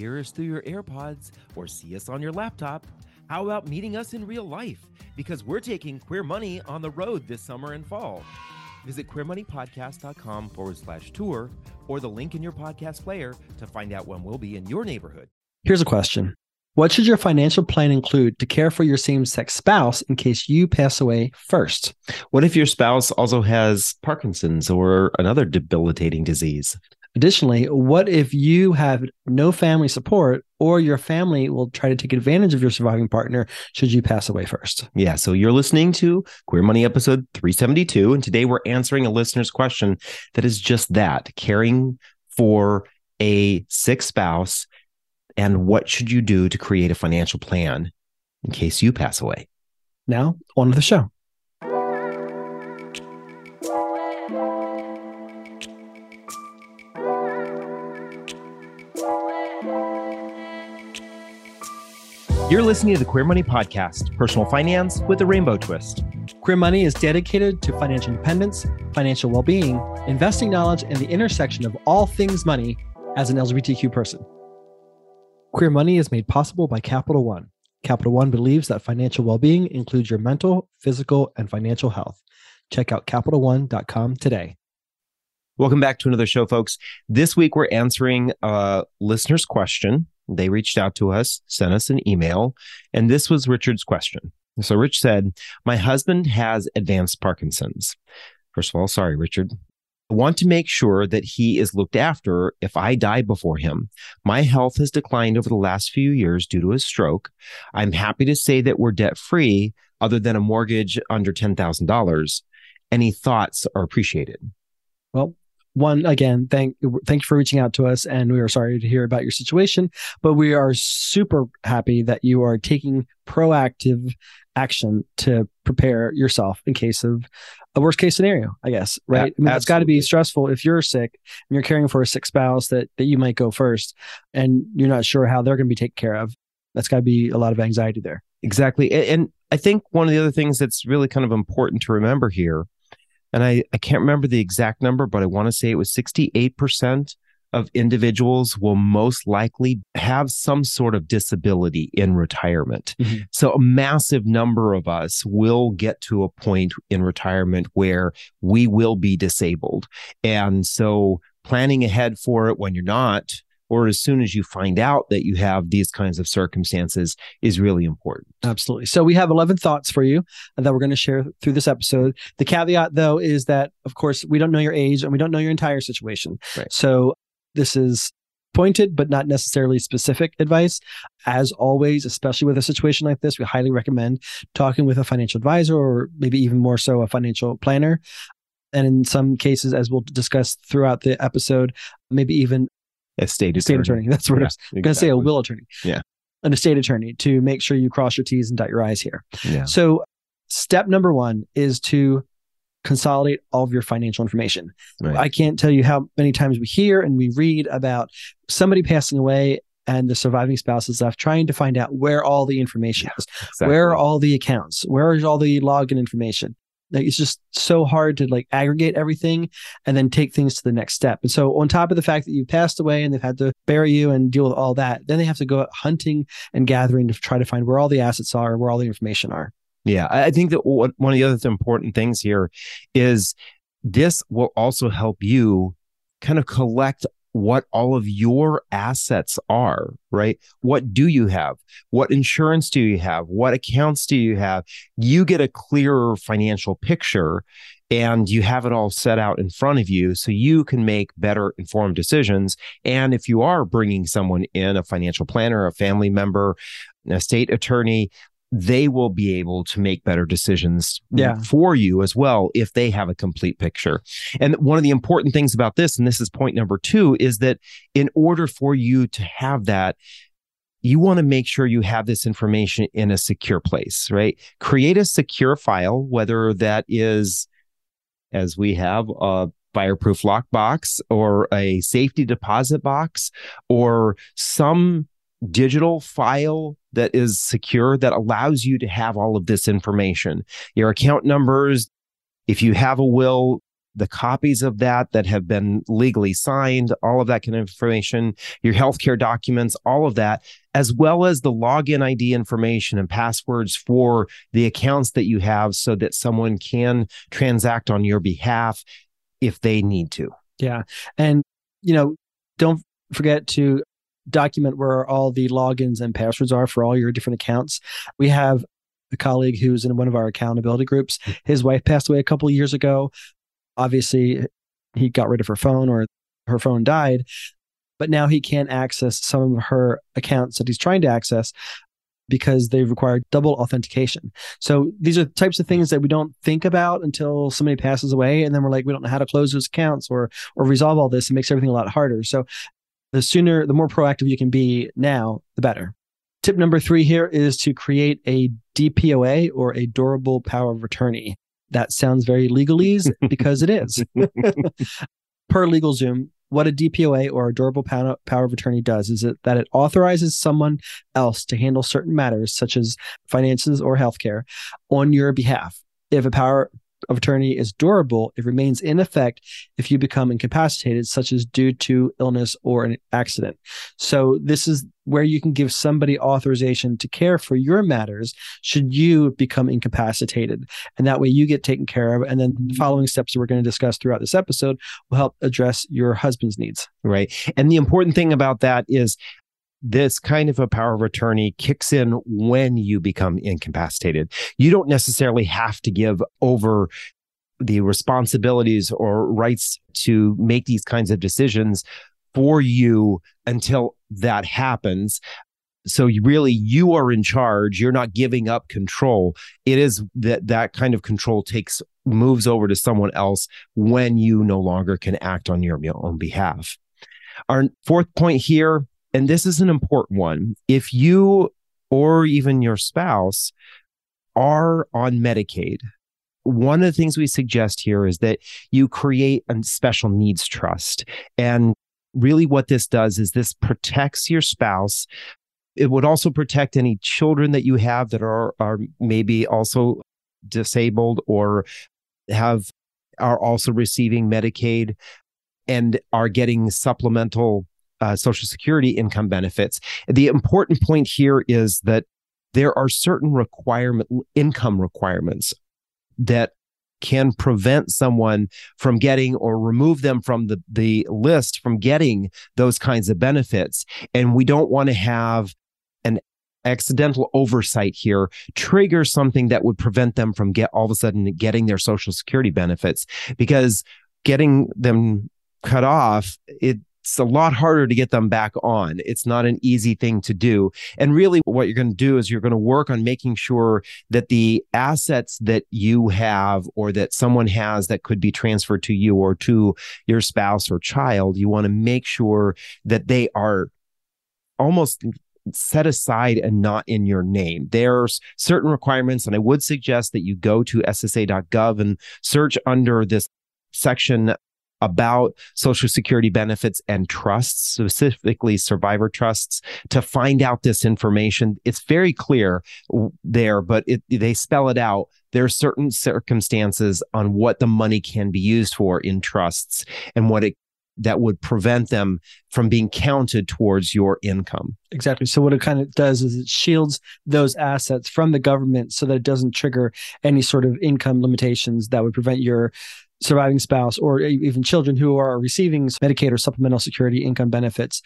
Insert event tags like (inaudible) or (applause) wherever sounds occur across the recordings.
hear us through your AirPods or see us on your laptop, how about meeting us in real life? Because we're taking Queer Money on the road this summer and fall. Visit queermoneypodcast.com forward slash tour or the link in your podcast player to find out when we'll be in your neighborhood. Here's a question What should your financial plan include to care for your same sex spouse in case you pass away first? What if your spouse also has Parkinson's or another debilitating disease? Additionally, what if you have no family support or your family will try to take advantage of your surviving partner should you pass away first? Yeah, so you're listening to Queer Money episode 372 and today we're answering a listener's question that is just that, caring for a sick spouse and what should you do to create a financial plan in case you pass away? Now, on to the show. You're listening to the Queer Money Podcast, personal finance with a rainbow twist. Queer Money is dedicated to financial independence, financial well being, investing knowledge, and the intersection of all things money as an LGBTQ person. Queer Money is made possible by Capital One. Capital One believes that financial well being includes your mental, physical, and financial health. Check out CapitalOne.com today. Welcome back to another show, folks. This week we're answering a listener's question they reached out to us, sent us an email, and this was Richard's question. So Rich said, My husband has advanced Parkinson's. First of all, sorry, Richard. I want to make sure that he is looked after if I die before him. My health has declined over the last few years due to a stroke. I'm happy to say that we're debt free, other than a mortgage under $10,000. Any thoughts are appreciated. Well, one again thank thank you for reaching out to us and we are sorry to hear about your situation but we are super happy that you are taking proactive action to prepare yourself in case of a worst case scenario i guess right? Yeah, i mean it's got to be stressful if you're sick and you're caring for a sick spouse that that you might go first and you're not sure how they're going to be taken care of. That's got to be a lot of anxiety there. Exactly. A- And I think one of the other things that's really kind of important to remember here, and I, I can't remember the exact number, but I want to say it was 68% of individuals will most likely have some sort of disability in retirement. Mhm. So a massive number of us will get to a point in retirement where we will be disabled. And so planning ahead for it when you're not, or as soon as you find out that you have these kinds of circumstances is really important. Absolutely. So we have 11 thoughts for you uh, that we're going to share through this episode. The caveat, though, is that, of course, we don't know your age and we don't know your entire situation. Right. So this is pointed, but not necessarily specific advice. As always, especially with a situation like this, we highly recommend talking with a financial advisor or maybe even more so a financial planner. And in some cases, as we'll discuss throughout the episode, maybe even Estate attorney. state attorney. That's what I was going to say, a will attorney. Yeah. An estate attorney to make sure you cross your T's and dot your I's here. Yeah. So, step number one is to consolidate all of your financial information. Right. I can't tell you how many times we hear and we read about somebody passing away and the surviving spouse is left trying to find out where all the information is. Exactly. Where are all the accounts? Where is all the login information? Like, it's just so hard to like aggregate everything and then take things to the next step. And so, on top of the fact that you passed away and they've had to bury you and deal with all that, then they have to go out hunting and gathering to try to find where all the assets are, where all the information are. Yeah, I I think that one of the other important things here is this will also help you kind of collect what all of your assets are, right? What do you have? What insurance do you have? What accounts do you have? You get a clearer financial picture and you have it all set out in front of you so you can make better informed decisions. And if you are bringing someone in, a financial planner, a family member, an estate attorney, they will be able to make better decisions Yeah. for you as well if they have a complete picture. And one of the important things about this, and this is point number two, is that in order for you to have that, you want to make sure you have this information in a secure place, right? Create a secure file, whether that is, as we have, a fireproof lockbox or a safety deposit box or some digital file that is secure that allows you to have all of this information. Your account numbers, if you have a will, the copies of that that have been legally signed, all of that kind of information, your healthcare documents, all of that, as well as the login ID information and passwords for the accounts that you have so that someone can transact on your behalf if they need to. Yeah. And, you know, don't forget to document where all the logins and passwords are for all your different accounts. We have a colleague who's in one of our accountability groups. His wife passed away a couple years ago. Obviously, he got rid of her phone or her phone died, but now he can't access some of her accounts that he's trying to access because they require double authentication. So these are types of things that we don't think about until somebody passes away, and then we're like, we don't know how to close those accounts or or resolve all this. It makes everything a lot harder. So the sooner, the more proactive you can be now, the better. Tip number three here is to create a DPOA or a durable power of attorney. That sounds very legalese (laughs) because it is. (laughs) per LegalZoom, what a DPOA or a durable power of attorney does is it, that it authorizes someone else to handle certain matters, such as finances or healthcare, on your behalf. If a power of attorney is durable, it remains in effect if you become incapacitated, such as due to illness or an accident. So, this is where you can give somebody authorization to care for your matters should you become incapacitated. And that way you get taken care of. And then the mm-hmm. following steps that we're going to discuss throughout this episode will help address your husband's needs. Right. And the important thing about that is this kind of a power of attorney kicks in when you become incapacitated. You don't necessarily have to give over the responsibilities or rights to make these kinds of decisions for you until that happens. So really you are in charge. You're not giving up control. It is that that kind of control takes moves over to someone else when you no longer can act on your own behalf. Our fourth point here and this is an important one. If you or even your spouse are on Medicaid, one of the things we suggest here is that you create a special needs trust. And really, what this does is this protects your spouse. It would also protect any children that you have that are, are maybe also disabled or have are also receiving Medicaid and are getting supplemental uh, Social Security income benefits. The important point here is that there are certain requirement income requirements that can prevent someone from getting or remove them from the, the list from getting those kinds of benefits. And we don't want to have an accidental oversight here trigger something that would prevent them from get all of a sudden getting their social security benefits because getting them cut off it it's a lot harder to get them back on. It's not an easy thing to do. And really, what you're going to do is you're going to work on making sure that the assets that you have or that someone has that could be transferred to you or to your spouse or child, you want to make sure that they are almost set aside and not in your name. There's certain requirements, and I would suggest that you go to ssa.gov and search under this section about Social Security benefits and trusts, specifically survivor trusts, to find out this information. It's very clear there, but it, they spell it out. There are certain circumstances on what the money can be used for in trusts and what it that would prevent them from being counted towards your income. Exactly. So what it kind of does is it shields those assets from the government so that it doesn't trigger any sort of income limitations that would prevent your surviving spouse or even children who are receiving Medicaid or supplemental security income benefits.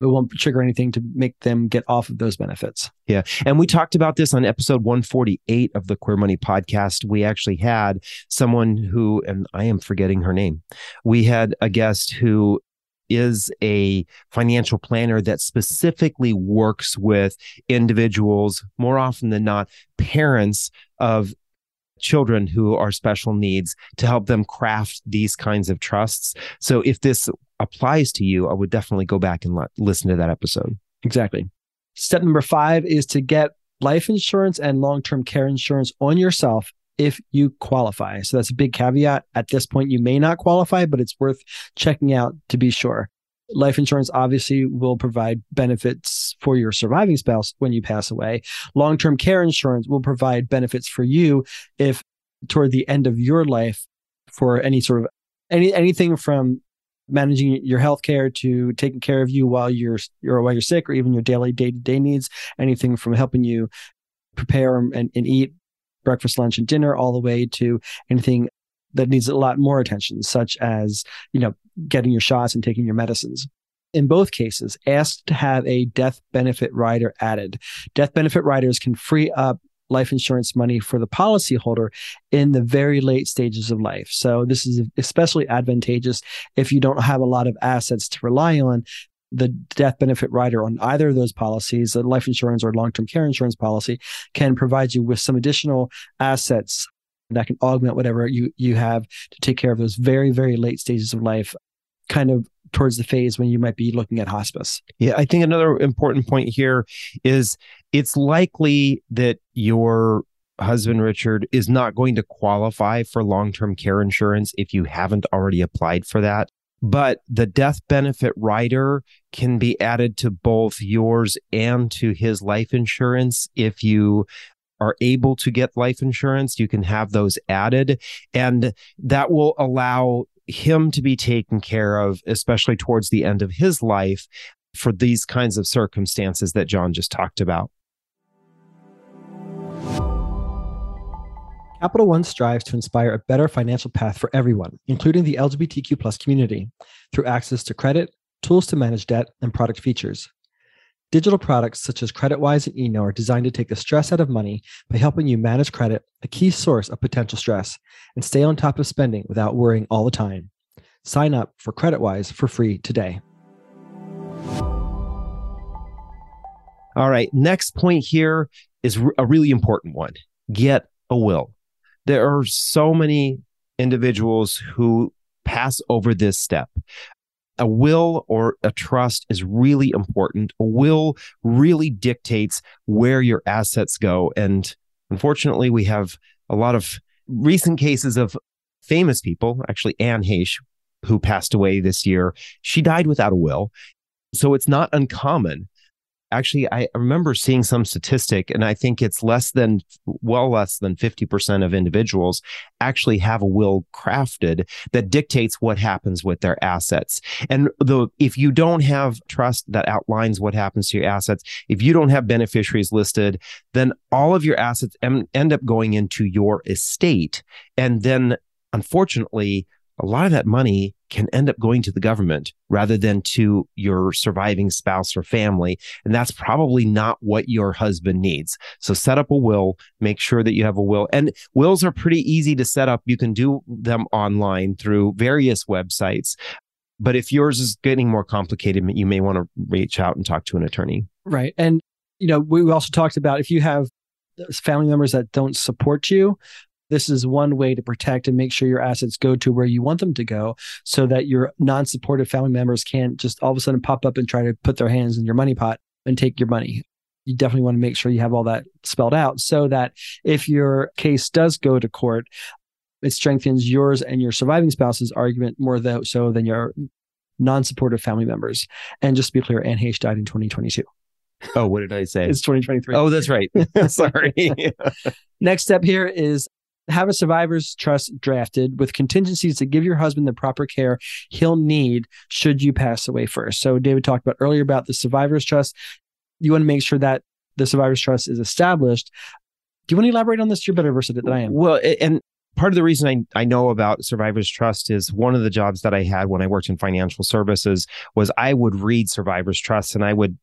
It won't trigger anything to make them get off of those benefits. Yeah. And we talked about this on episode 148 of the Queer Money podcast. We actually had someone who, and I am forgetting her name, we had a guest who is a financial planner that specifically works with individuals, more often than not, parents of children who are special needs to help them craft these kinds of trusts. So if this applies to you, I would definitely go back and listen to that episode. Exactly. Step number five is to get life insurance and long term care insurance on yourself if you qualify. So that's a big caveat. At this point, you may not qualify, but it's worth checking out to be sure. Life insurance obviously will provide benefits for your surviving spouse when you pass away. Long term care insurance will provide benefits for you if toward the end of your life for any sort of any anything from managing your health care to taking care of you while you're, you're while you're sick or even your daily day-to-day needs anything from helping you prepare and, and eat breakfast lunch and dinner all the way to anything that needs a lot more attention such as you know getting your shots and taking your medicines in both cases ask to have a death benefit rider added death benefit riders can free up life insurance money for the policyholder in the very late stages of life. So this is especially advantageous if you don't have a lot of assets to rely on. The death benefit rider on either of those policies, the life insurance or long term care insurance policy, can provide you with some additional assets that can augment whatever you, you have to take care of those very, very late stages of life, kind of towards the phase when you might be looking at hospice. Yeah, I think another important point here is it's likely that your husband Richard is not going to qualify for long-term care insurance if you haven't already applied for that. But the death benefit rider can be added to both yours and to his life insurance if you are able to get life insurance, you can have those added. And that will allow him to be taken care of, especially towards the end of his life for these kinds of circumstances that John just talked about. Capital One strives to inspire a better financial path for everyone, including the LGBTQ plus community, through access to credit, tools to manage debt, and product features. Digital products such as CreditWise and Eno are designed to take the stress out of money by helping you manage credit, a key source of potential stress, and stay on top of spending without worrying all the time. Sign up for CreditWise for free today. All right, next point here is a really important one. Get a will there are so many individuals who pass over this step. A will or a trust is really important. A will really dictates where your assets go. And unfortunately, we have a lot of recent cases of famous people, actually, Anne Heche, who passed away this year. She died without a will. So it's not uncommon actually i remember seeing some statistic and i think it's less than well less than 50% of individuals actually have a will crafted that dictates what happens with their assets. And the if you don't have trust that outlines what happens to your assets if you don't have beneficiaries listed then all of your assets end up going into your estate. And then unfortunately a lot of that money can end up going to the government rather than to your surviving spouse or family. And that's probably not what your husband needs. So set up a will, make sure that you have a will. And wills are pretty easy to set up. You can do them online through various websites. But if yours is getting more complicated, you may want to reach out and talk to an attorney. Right. And, you know, we also talked about if you have family members that don't support you, this is one way to protect and make sure your assets go to where you want them to go so that your non supportive family members can't just all of a sudden pop up and try to put their hands in your money pot and take your money. You definitely want to make sure you have all that spelled out so that if your case does go to court, it strengthens yours and your surviving spouse's argument more though, so than your non-supportive family members. And just to be clear, Anne Heche died in 2022. Oh, what did I say? It's 2023. Oh, that's right. (laughs) Sorry. (laughs) Next step here is have a survivor's trust drafted with contingencies to give your husband the proper care he'll need should you pass away first. So David talked about earlier about the survivor's trust. You want to make sure that the survivor's trust is established. Do you want to elaborate on this? You're better versed than I am. Well, and part of the reason I, I know about survivor's trust is one of the jobs that I had when I worked in financial services was I would read survivor's trust and I would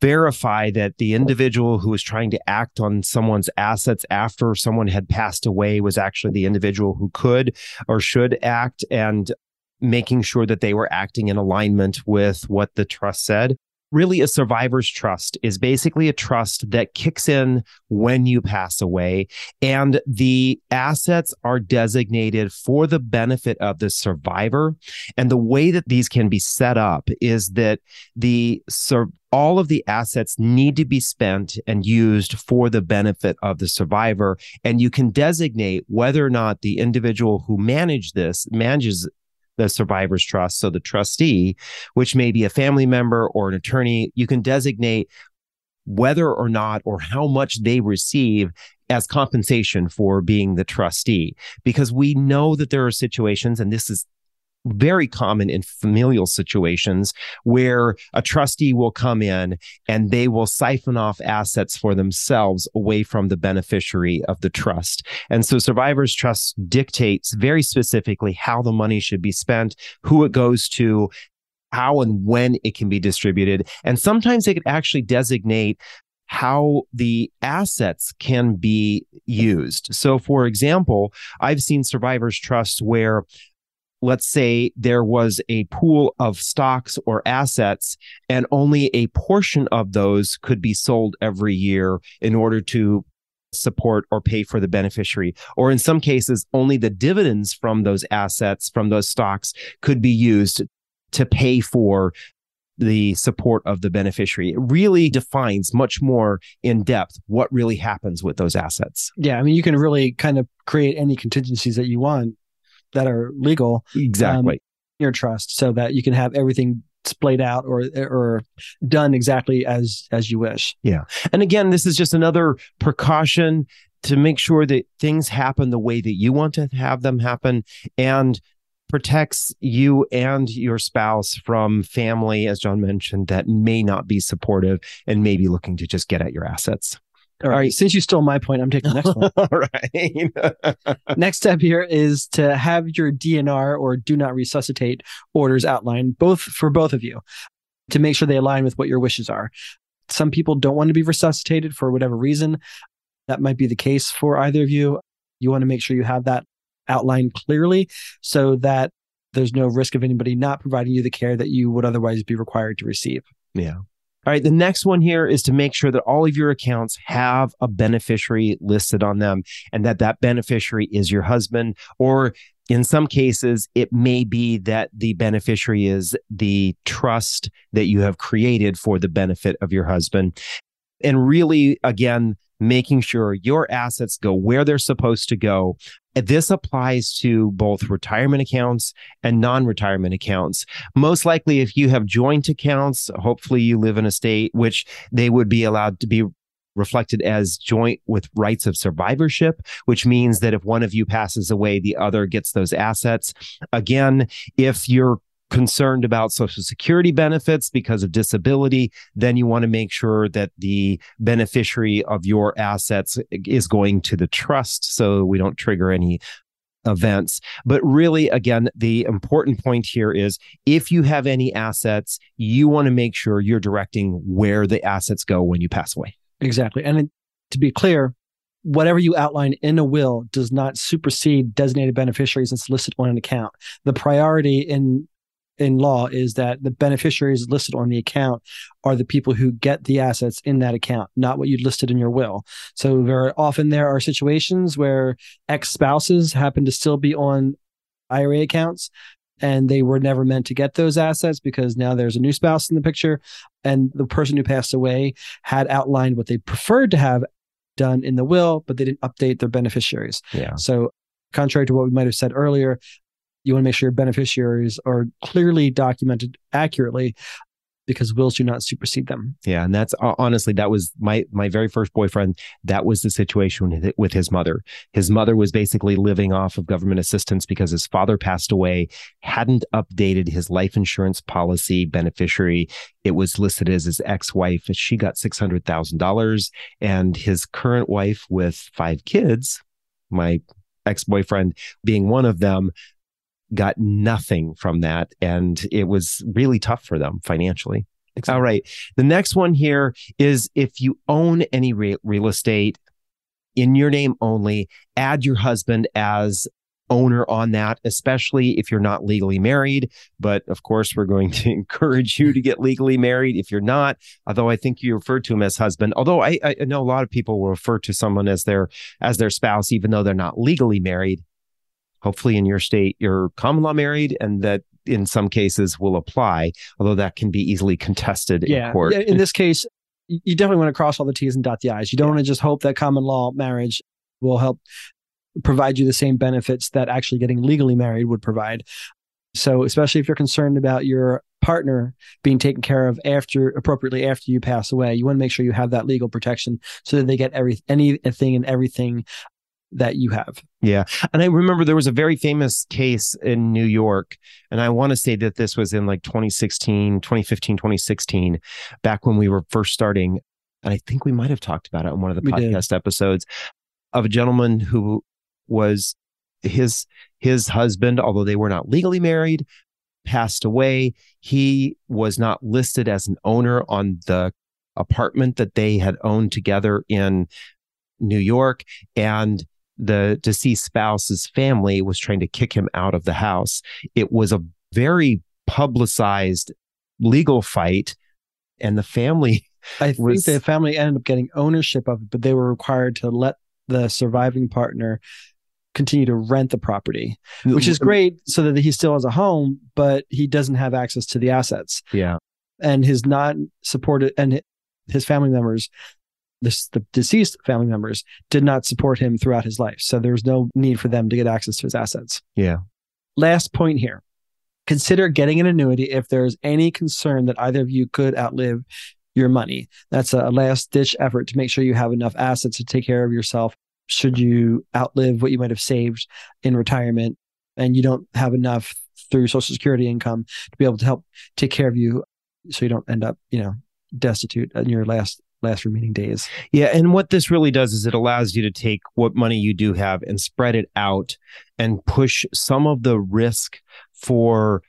verify that the individual who was trying to act on someone's assets after someone had passed away was actually the individual who could or should act and making sure that they were acting in alignment with what the trust said really a survivor's trust is basically a trust that kicks in when you pass away. And the assets are designated for the benefit of the survivor. And the way that these can be set up is that the sur- all of the assets need to be spent and used for the benefit of the survivor. And you can designate whether or not the individual who manage this manages the survivor's trust. So the trustee, which may be a family member or an attorney, you can designate whether or not or how much they receive as compensation for being the trustee. Because we know that there are situations, and this is very common in familial situations where a trustee will come in and they will siphon off assets for themselves away from the beneficiary of the trust. And so survivors trust dictates very specifically how the money should be spent, who it goes to, how and when it can be distributed. And sometimes they could actually designate how the assets can be used. So, for example, I've seen survivors trust where let's say there was a pool of stocks or assets and only a portion of those could be sold every year in order to support or pay for the beneficiary. Or in some cases, only the dividends from those assets, from those stocks could be used to pay for the support of the beneficiary. It really defines much more in depth what really happens with those assets. Yeah. I mean, you can really kind of create any contingencies that you want that are legal. Exactly. Um, your trust so that you can have everything splayed out or or done exactly as as you wish. Yeah. And again, this is just another precaution to make sure that things happen the way that you want to have them happen and protects you and your spouse from family as John mentioned that may not be supportive and may be looking to just get at your assets. All right. Since you stole my point, I'm taking the next one. (laughs) All right. (laughs) next step here is to have your DNR or do not resuscitate orders outlined, both for both of you, to make sure they align with what your wishes are. Some people don't want to be resuscitated for whatever reason. That might be the case for either of you. You want to make sure you have that outlined clearly so that there's no risk of anybody not providing you the care that you would otherwise be required to receive. Yeah. All right. The next one here is to make sure that all of your accounts have a beneficiary listed on them and that that beneficiary is your husband. Or in some cases, it may be that the beneficiary is the trust that you have created for the benefit of your husband. And really, again, making sure your assets go where they're supposed to go this applies to both retirement accounts and non retirement accounts. Most likely, if you have joint accounts, hopefully you live in a state which they would be allowed to be reflected as joint with rights of survivorship, which means that if one of you passes away, the other gets those assets. Again, if you're concerned about social security benefits because of disability, then you want to make sure that the beneficiary of your assets is going to the trust so we don't trigger any events. But really, again, the important point here is if you have any assets, you want to make sure you're directing where the assets go when you pass away. Exactly. And to be clear, whatever you outline in a will does not supersede designated beneficiaries that's listed on an account. The priority in in law is that the beneficiaries listed on the account are the people who get the assets in that account, not what you listed in your will. So very often there are situations where ex spouses happen to still be on IRA accounts and they were never meant to get those assets because now there's a new spouse in the picture and the person who passed away had outlined what they preferred to have done in the will but they didn't update their beneficiaries. Yeah. So contrary to what we might have said earlier, you want to make sure your beneficiaries are clearly documented accurately because wills do not supersede them. Yeah, and that's honestly that was my my very first boyfriend. That was the situation with his mother. His mother was basically living off of government assistance because his father passed away, hadn't updated his life insurance policy beneficiary. It was listed as his ex-wife. She got six hundred thousand dollars, and his current wife with five kids, my ex-boyfriend being one of them got nothing from that. And it was really tough for them financially. Exactly. All right. The next one here is if you own any re- real estate in your name only, add your husband as owner on that, especially if you're not legally married. But of course, we're going (laughs) to encourage you to get legally married if you're not. Although I think you refer to him as husband. Although I, I know a lot of people will refer to someone as their as their spouse, even though they're not legally married hopefully in your state you're common law married and that in some cases will apply although that can be easily contested yeah. in court in this case you definitely want to cross all the t's and dot the i's you don't yeah. want to just hope that common law marriage will help provide you the same benefits that actually getting legally married would provide so especially if you're concerned about your partner being taken care of after appropriately after you pass away you want to make sure you have that legal protection so that they get every anything and everything that you have. Yeah. And I remember there was a very famous case in New York. And I want to say that this was in like 2016, 2015, 2016, back when we were first starting. And I think we might have talked about it on one of the We did. podcast episodes of a gentleman who was his his husband, although they were not legally married, passed away. He was not listed as an owner on the apartment that they had owned together in New York. And the deceased spouse's family was trying to kick him out of the house. It was a very publicized legal fight. And the family, I (laughs) think Was- the family ended up getting ownership of it, but they were required to let the surviving partner continue to rent the property, which is great so that he still has a home, but he doesn't have access to the assets. Yeah. And his non supported and his family members, this, the deceased family members, did not support him throughout his life. So there was no need for them to get access to his assets. Yeah. Last point here consider getting an annuity if there's any concern that either of you could outlive your money. That's a last ditch effort to make sure you have enough assets to take care of yourself should you outlive what you might have saved in retirement and you don't have enough through social security income to be able to help take care of you so you don't end up, you know, destitute in your last last remaining days. Yeah. And what this really does is it allows you to take what money you do have and spread it out and push some of the risk for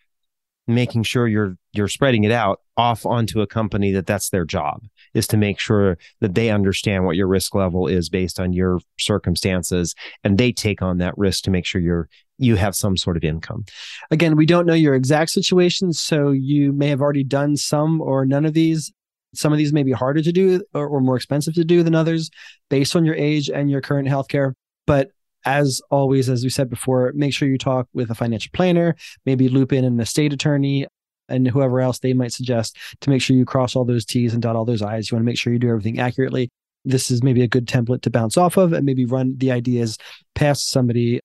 making sure you're you're spreading it out off onto a company that that's their job is to make sure that they understand what your risk level is based on your circumstances and they take on that risk to make sure you're you have some sort of income. Again, we don't know your exact situation, so you may have already done some or none of these. Some of these may be harder to do or, or more expensive to do than others based on your age and your current healthcare. But as always, as we said before, make sure you talk with a financial planner, maybe loop in an estate attorney and whoever else they might suggest to make sure you cross all those T's and dot all those I's. You want to make sure you do everything accurately. This is maybe a good template to bounce off of and maybe run the ideas past somebody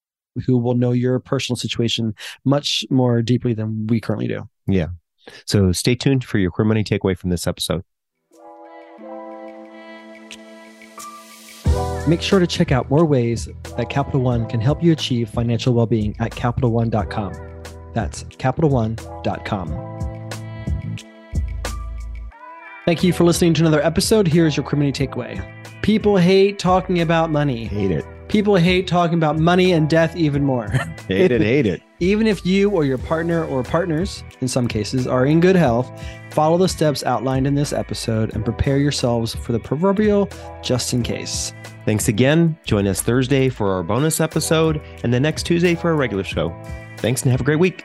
who will know your personal situation much more deeply than we currently do. Yeah. So stay tuned for your queer money takeaway from this episode. Make sure to check out more ways that Capital One can help you achieve financial well being at CapitalOne.com. That's CapitalOne.com. Thank you for listening to another episode. Here's your queer money takeaway. People hate talking about money. Hate it. People hate talking about money and death even more. (laughs) Hate it. Hate it. Even if you or your partner or partners, in some cases, are in good health, follow the steps outlined in this episode and prepare yourselves for the proverbial just in case. Thanks again. Join us Thursday for our bonus episode and the next Tuesday for our regular show. Thanks and have a great week.